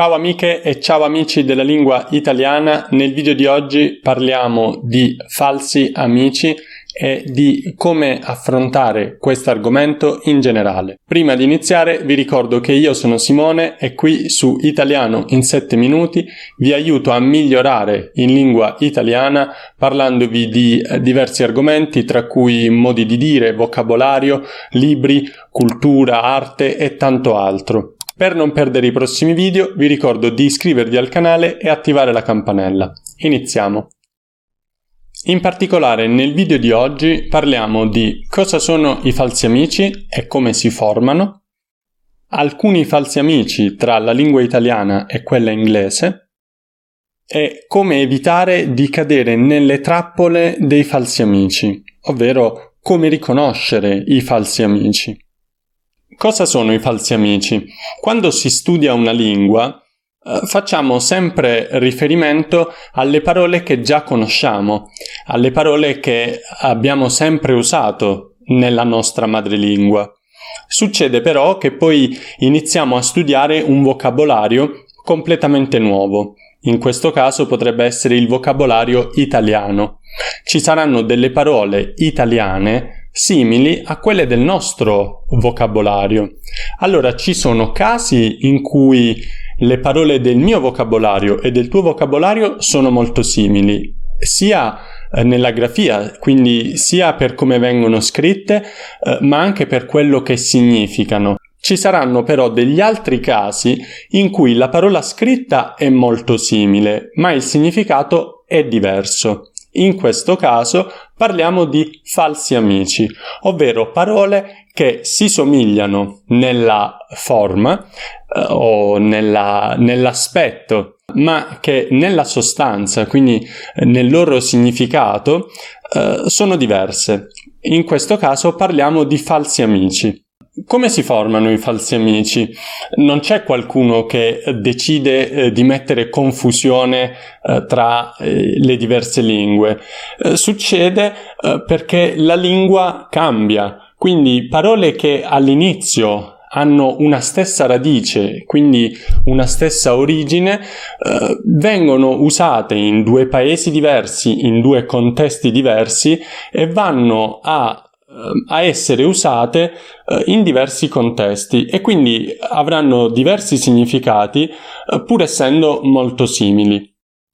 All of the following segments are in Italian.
Ciao amiche e ciao amici della lingua italiana, nel video di oggi parliamo di falsi amici e di come affrontare questo argomento in generale. Prima di iniziare vi ricordo che io sono Simone e qui su Italiano in 7 minuti vi aiuto a migliorare in lingua italiana parlandovi di eh, diversi argomenti tra cui modi di dire, vocabolario, libri, cultura, arte e tanto altro. Per non perdere i prossimi video vi ricordo di iscrivervi al canale e attivare la campanella. Iniziamo! In particolare nel video di oggi parliamo di cosa sono i falsi amici e come si formano, alcuni falsi amici tra la lingua italiana e quella inglese e come evitare di cadere nelle trappole dei falsi amici, ovvero come riconoscere i falsi amici. Cosa sono i falsi amici? Quando si studia una lingua, eh, facciamo sempre riferimento alle parole che già conosciamo, alle parole che abbiamo sempre usato nella nostra madrelingua. Succede però che poi iniziamo a studiare un vocabolario completamente nuovo. In questo caso potrebbe essere il vocabolario italiano. Ci saranno delle parole italiane simili a quelle del nostro vocabolario. Allora ci sono casi in cui le parole del mio vocabolario e del tuo vocabolario sono molto simili, sia eh, nella grafia, quindi sia per come vengono scritte, eh, ma anche per quello che significano. Ci saranno però degli altri casi in cui la parola scritta è molto simile, ma il significato è diverso. In questo caso parliamo di falsi amici, ovvero parole che si somigliano nella forma eh, o nella, nell'aspetto, ma che nella sostanza, quindi eh, nel loro significato, eh, sono diverse. In questo caso parliamo di falsi amici. Come si formano i falsi amici? Non c'è qualcuno che decide eh, di mettere confusione eh, tra eh, le diverse lingue. Eh, succede eh, perché la lingua cambia, quindi parole che all'inizio hanno una stessa radice, quindi una stessa origine, eh, vengono usate in due paesi diversi, in due contesti diversi e vanno a a essere usate eh, in diversi contesti e quindi avranno diversi significati eh, pur essendo molto simili.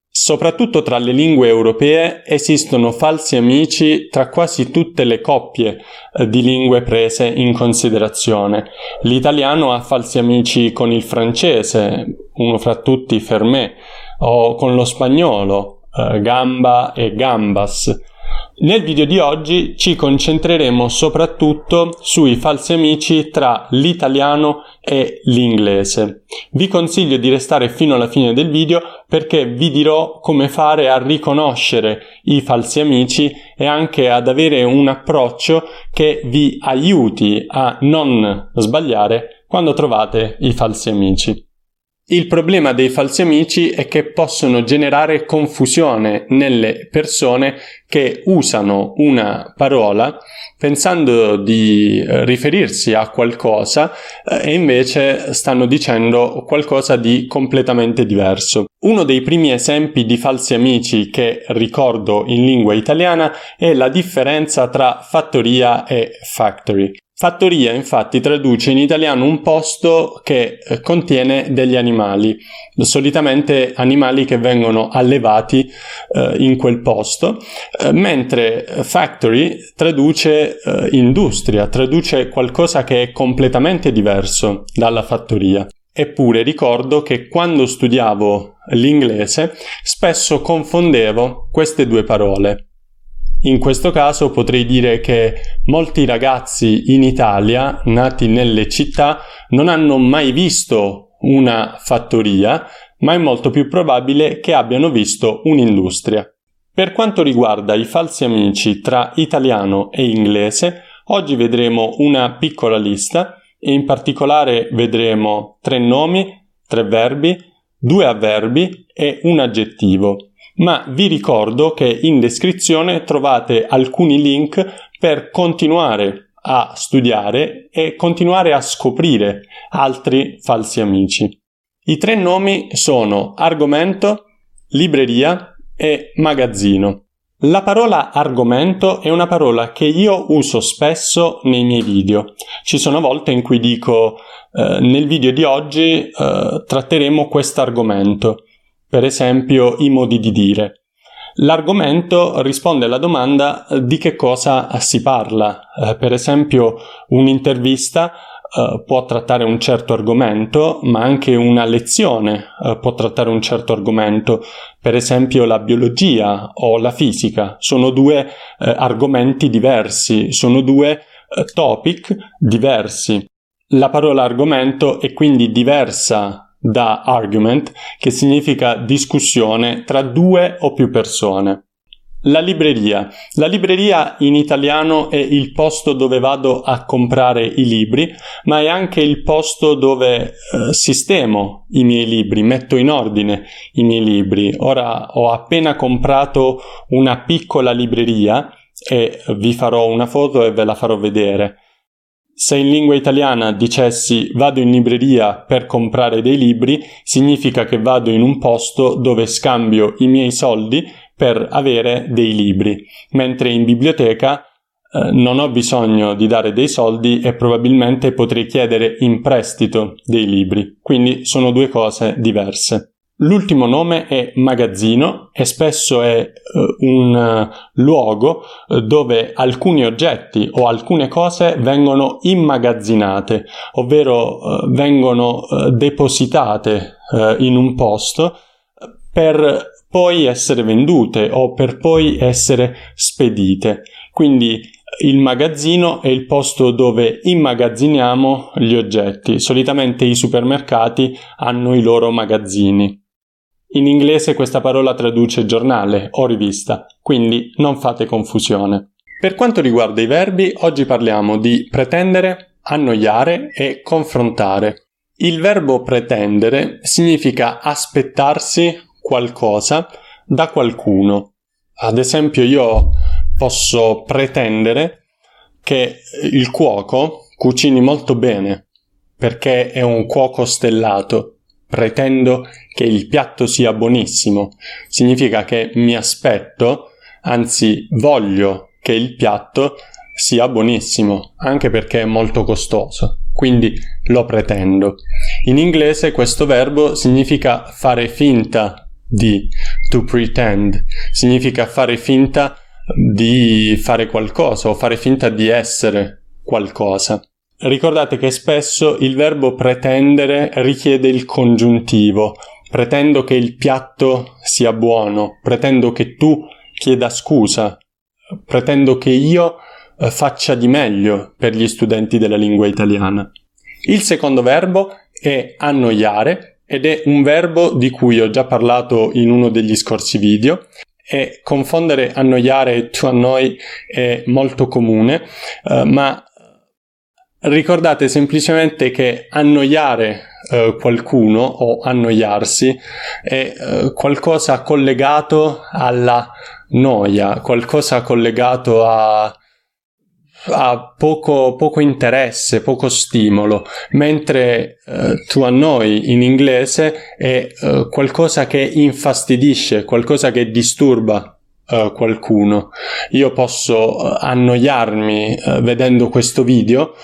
Soprattutto tra le lingue europee esistono falsi amici tra quasi tutte le coppie eh, di lingue prese in considerazione. L'italiano ha falsi amici con il francese, uno fra tutti Fermé, o con lo spagnolo, gamba e gambas. Nel video di oggi ci concentreremo soprattutto sui falsi amici tra l'italiano e l'inglese. Vi consiglio di restare fino alla fine del video perché vi dirò come fare a riconoscere i falsi amici e anche ad avere un approccio che vi aiuti a non sbagliare quando trovate i falsi amici. Il problema dei falsi amici è che possono generare confusione nelle persone che usano una parola pensando di eh, riferirsi a qualcosa eh, e invece stanno dicendo qualcosa di completamente diverso. Uno dei primi esempi di falsi amici che ricordo in lingua italiana è la differenza tra fattoria e factory. Fattoria infatti traduce in italiano un posto che eh, contiene degli animali, solitamente animali che vengono allevati eh, in quel posto, eh, mentre factory traduce eh, industria, traduce qualcosa che è completamente diverso dalla fattoria. Eppure ricordo che quando studiavo l'inglese spesso confondevo queste due parole. In questo caso potrei dire che molti ragazzi in Italia, nati nelle città, non hanno mai visto una fattoria, ma è molto più probabile che abbiano visto un'industria. Per quanto riguarda i falsi amici tra italiano e inglese, oggi vedremo una piccola lista e in particolare vedremo tre nomi, tre verbi, due avverbi e un aggettivo ma vi ricordo che in descrizione trovate alcuni link per continuare a studiare e continuare a scoprire altri falsi amici. I tre nomi sono argomento, libreria e magazzino. La parola argomento è una parola che io uso spesso nei miei video. Ci sono volte in cui dico eh, nel video di oggi eh, tratteremo questo argomento per esempio i modi di dire. L'argomento risponde alla domanda eh, di che cosa si parla. Eh, per esempio, un'intervista eh, può trattare un certo argomento, ma anche una lezione eh, può trattare un certo argomento. Per esempio, la biologia o la fisica sono due eh, argomenti diversi, sono due eh, topic diversi. La parola argomento è quindi diversa da argument, che significa discussione tra due o più persone. La libreria. La libreria in italiano è il posto dove vado a comprare i libri, ma è anche il posto dove eh, sistemo i miei libri, metto in ordine i miei libri. Ora ho appena comprato una piccola libreria e vi farò una foto e ve la farò vedere. Se in lingua italiana dicessi vado in libreria per comprare dei libri, significa che vado in un posto dove scambio i miei soldi per avere dei libri, mentre in biblioteca eh, non ho bisogno di dare dei soldi e probabilmente potrei chiedere in prestito dei libri, quindi sono due cose diverse. L'ultimo nome è magazzino e spesso è uh, un uh, luogo uh, dove alcuni oggetti o alcune cose vengono immagazzinate, ovvero vengono depositate in un posto per poi essere vendute o per poi essere spedite. Quindi il magazzino è il posto dove immagazziniamo gli oggetti. Solitamente i supermercati hanno i loro magazzini. In inglese questa parola traduce giornale o rivista, quindi non fate confusione. Per quanto riguarda i verbi, oggi parliamo di pretendere, annoiare e confrontare. Il verbo pretendere significa aspettarsi qualcosa da qualcuno. Ad esempio io posso pretendere che il cuoco cucini molto bene perché è un cuoco stellato pretendo che il piatto sia buonissimo, significa che mi aspetto, anzi voglio che il piatto sia buonissimo, anche perché è molto costoso, quindi lo pretendo. In inglese questo verbo significa fare finta di, to pretend, significa fare finta di fare qualcosa o fare finta di essere qualcosa. Ricordate che spesso il verbo pretendere richiede il congiuntivo. Pretendo che il piatto sia buono, pretendo che tu chieda scusa, pretendo che io eh, faccia di meglio per gli studenti della lingua italiana. Il secondo verbo è annoiare ed è un verbo di cui ho già parlato in uno degli scorsi video e confondere annoiare e to annoy è molto comune, eh, ma Ricordate semplicemente che annoiare eh, qualcuno o annoiarsi è eh, qualcosa collegato alla noia, qualcosa collegato a, a poco, poco, interesse, poco stimolo, mentre eh, to annoi in inglese è eh, qualcosa che infastidisce, qualcosa che disturba uh, qualcuno. Io posso uh, annoiarmi uh, vedendo questo video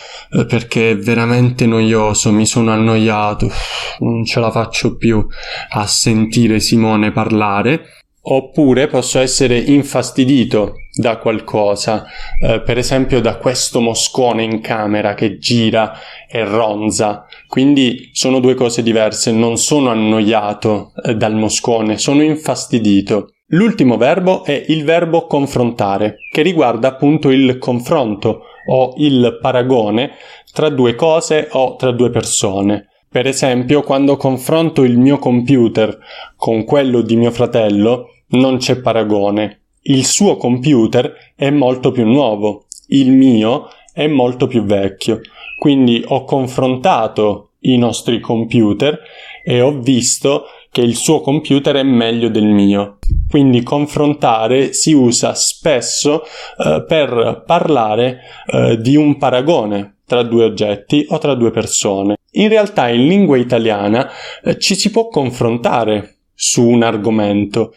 perché è veramente noioso, mi sono annoiato, non ce la faccio più a sentire Simone parlare. Oppure posso essere infastidito da qualcosa, per esempio da questo moscone in camera che gira e ronza. Quindi sono due cose diverse, non sono annoiato dal moscone, sono infastidito. L'ultimo verbo è il verbo confrontare, che riguarda appunto il confronto o il paragone tra due cose o tra due persone. Per esempio, quando confronto il mio computer con quello di mio fratello, non c'è paragone. Il suo computer è molto più nuovo, il mio è molto più vecchio. Quindi ho confrontato i nostri computer e ho visto che il suo computer è meglio del mio. Quindi confrontare si usa spesso eh, per parlare eh, di un paragone tra due oggetti o tra due persone. In realtà in lingua italiana eh, ci si può confrontare su un argomento.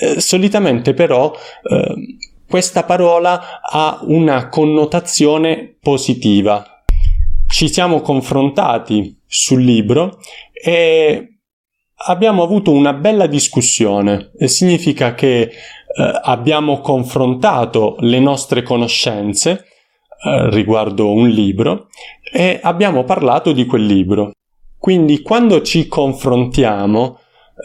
Eh, solitamente però eh, questa parola ha una connotazione positiva. Ci siamo confrontati sul libro e abbiamo avuto una bella discussione e significa che eh, abbiamo confrontato le nostre conoscenze eh, riguardo un libro e abbiamo parlato di quel libro. Quindi quando ci confrontiamo,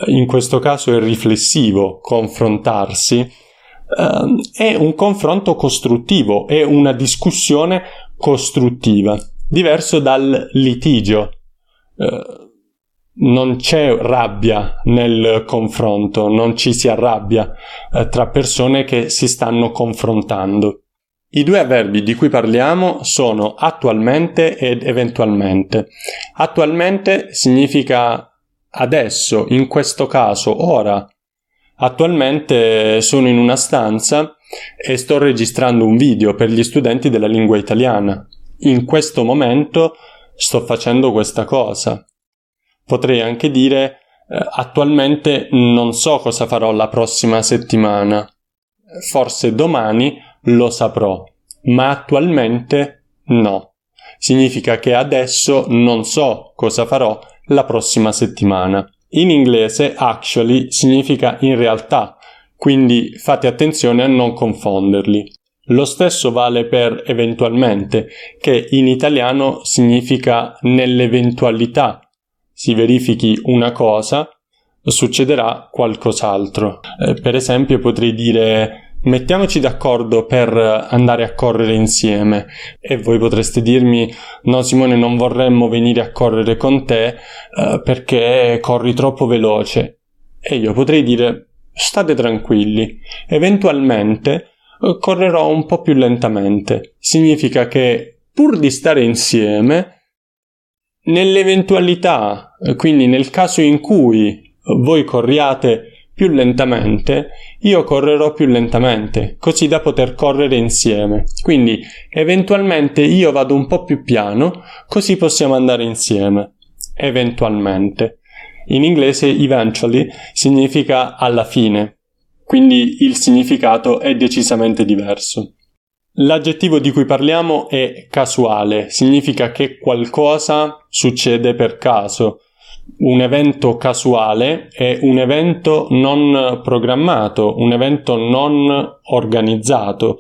eh, in questo caso è riflessivo confrontarsi, eh, è un confronto costruttivo, è una discussione costruttiva, diverso dal litigio. Non c'è rabbia nel confronto, non ci si arrabbia eh, tra persone che si stanno confrontando. I due avverbi di cui parliamo sono attualmente ed eventualmente. Attualmente significa adesso, in questo caso, ora. Attualmente sono in una stanza e sto registrando un video per gli studenti della lingua italiana. In questo momento sto facendo questa cosa. Potrei anche dire eh, attualmente non so cosa farò la prossima settimana. Forse domani lo saprò, ma attualmente no. Significa che adesso non so cosa farò la prossima settimana. In inglese actually significa in realtà, quindi fate attenzione a non confonderli. Lo stesso vale per eventualmente, che in italiano significa nell'eventualità si verifichi una cosa, succederà qualcos'altro. Eh, per esempio potrei dire mettiamoci d'accordo per andare a correre insieme. E voi potreste dirmi no Simone non vorremmo venire a correre con te eh, perché corri troppo veloce. E io potrei dire state tranquilli eventualmente eh, correrò un po' più lentamente. Significa che pur di stare insieme Nell'eventualità, quindi nel caso in cui voi corriate più lentamente, io correrò più lentamente, così da poter correre insieme. Quindi eventualmente io vado un po' più piano, così possiamo andare insieme. Eventualmente. In inglese eventually significa alla fine, quindi il significato è decisamente diverso. L'aggettivo di cui parliamo è casuale, significa che qualcosa succede per caso. Un evento casuale è un evento non programmato, un evento non organizzato.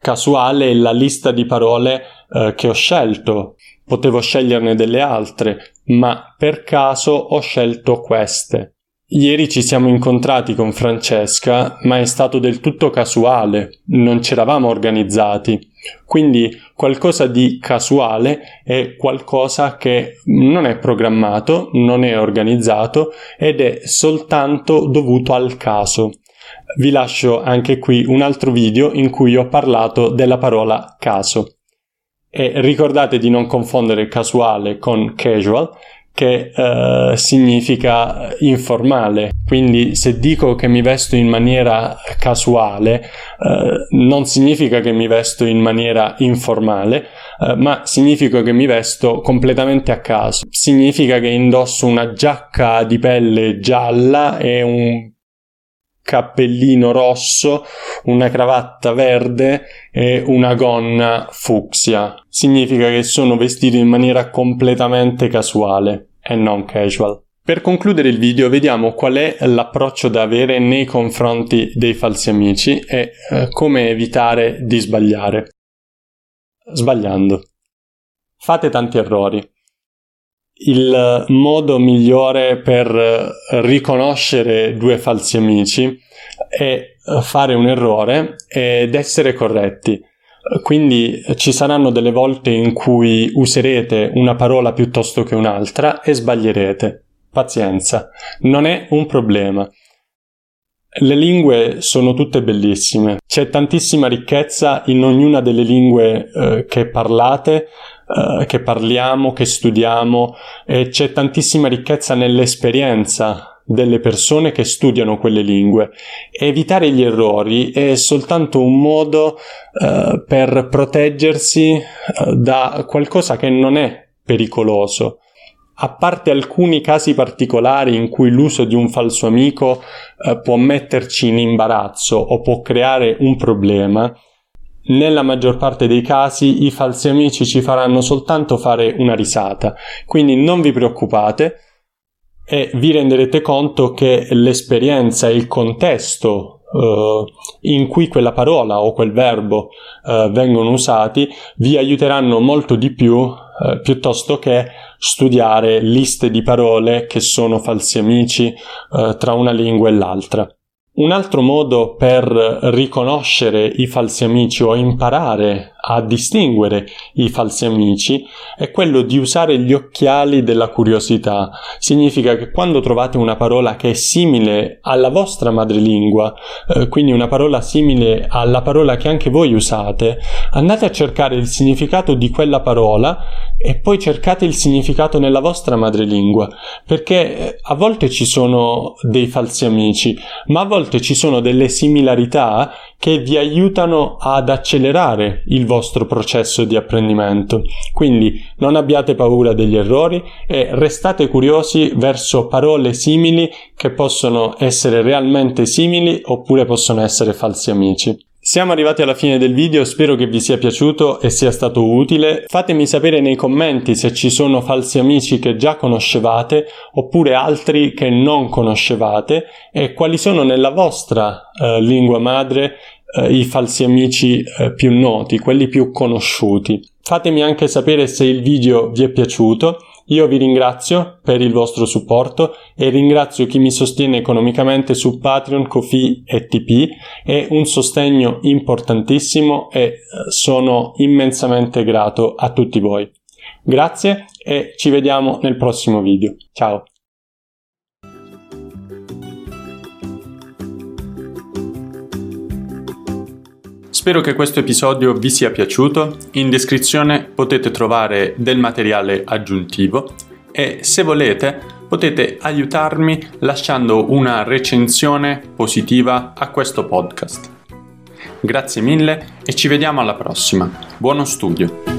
Casuale è la lista di parole eh, che ho scelto. Potevo sceglierne delle altre, ma per caso ho scelto queste. Ieri ci siamo incontrati con Francesca, ma è stato del tutto casuale, non ci eravamo organizzati. Quindi qualcosa di casuale è qualcosa che non è programmato, non è organizzato ed è soltanto dovuto al caso. Vi lascio anche qui un altro video in cui ho parlato della parola caso. E ricordate di non confondere casuale con casual che uh, significa informale. Quindi se dico che mi vesto in maniera casuale, uh, non significa che mi vesto in maniera informale, uh, ma significa che mi vesto completamente a caso. Significa che indosso una giacca di pelle gialla e un cappellino rosso, una cravatta verde e una gonna fucsia. Significa che sono vestito in maniera completamente casuale e non casual. Per concludere il video vediamo qual è l'approccio da avere nei confronti dei falsi amici e eh, come evitare di sbagliare. Sbagliando. Fate tanti errori. Il modo migliore per riconoscere due falsi amici è fare un errore ed essere corretti. Quindi ci saranno delle volte in cui userete una parola piuttosto che un'altra e sbaglierete. Pazienza, non è un problema. Le lingue sono tutte bellissime, c'è tantissima ricchezza in ognuna delle lingue eh, che parlate, eh, che parliamo, che studiamo e c'è tantissima ricchezza nell'esperienza delle persone che studiano quelle lingue. Evitare gli errori è soltanto un modo eh, per proteggersi eh, da qualcosa che non è pericoloso a parte alcuni casi particolari in cui l'uso di un falso amico eh, può metterci in imbarazzo o può creare un problema, nella maggior parte dei casi i falsi amici ci faranno soltanto fare una risata, quindi non vi preoccupate e vi renderete conto che l'esperienza e il contesto uh, in cui quella parola o quel verbo uh, vengono usati vi aiuteranno molto di più uh, piuttosto che studiare liste di parole che sono falsi amici tra una lingua e l'altra. Un altro modo per riconoscere i falsi amici o imparare a distinguere i falsi amici è quello di usare gli occhiali della curiosità. Significa che quando trovate una parola che è simile alla vostra madrelingua, eh, quindi una parola simile alla parola che anche voi usate, andate a cercare il significato di quella parola e poi cercate il significato nella vostra madrelingua, perché eh, a volte ci sono dei falsi amici, ma a volte ci sono delle similarità che vi aiutano ad accelerare il vostro processo di apprendimento. Quindi non abbiate paura degli errori e restate curiosi verso parole simili che possono essere realmente simili oppure possono essere falsi amici. Siamo arrivati alla fine del video, spero che vi sia piaciuto e sia stato utile. Fatemi sapere nei commenti se ci sono falsi amici che già conoscevate oppure altri che non conoscevate e quali sono nella vostra eh, lingua madre eh, i falsi amici eh, più noti, quelli più conosciuti. Fatemi anche sapere se il video vi è piaciuto io vi ringrazio per il vostro supporto e ringrazio chi mi sostiene economicamente su Patreon, Kofi e TP. È un sostegno importantissimo e eh, sono immensamente grato a tutti voi. Grazie e ci vediamo nel prossimo video. Ciao! Spero che questo episodio vi sia piaciuto, in descrizione potete trovare del materiale aggiuntivo e se volete potete aiutarmi lasciando una recensione positiva a questo podcast. Grazie mille e ci vediamo alla prossima. Buono studio!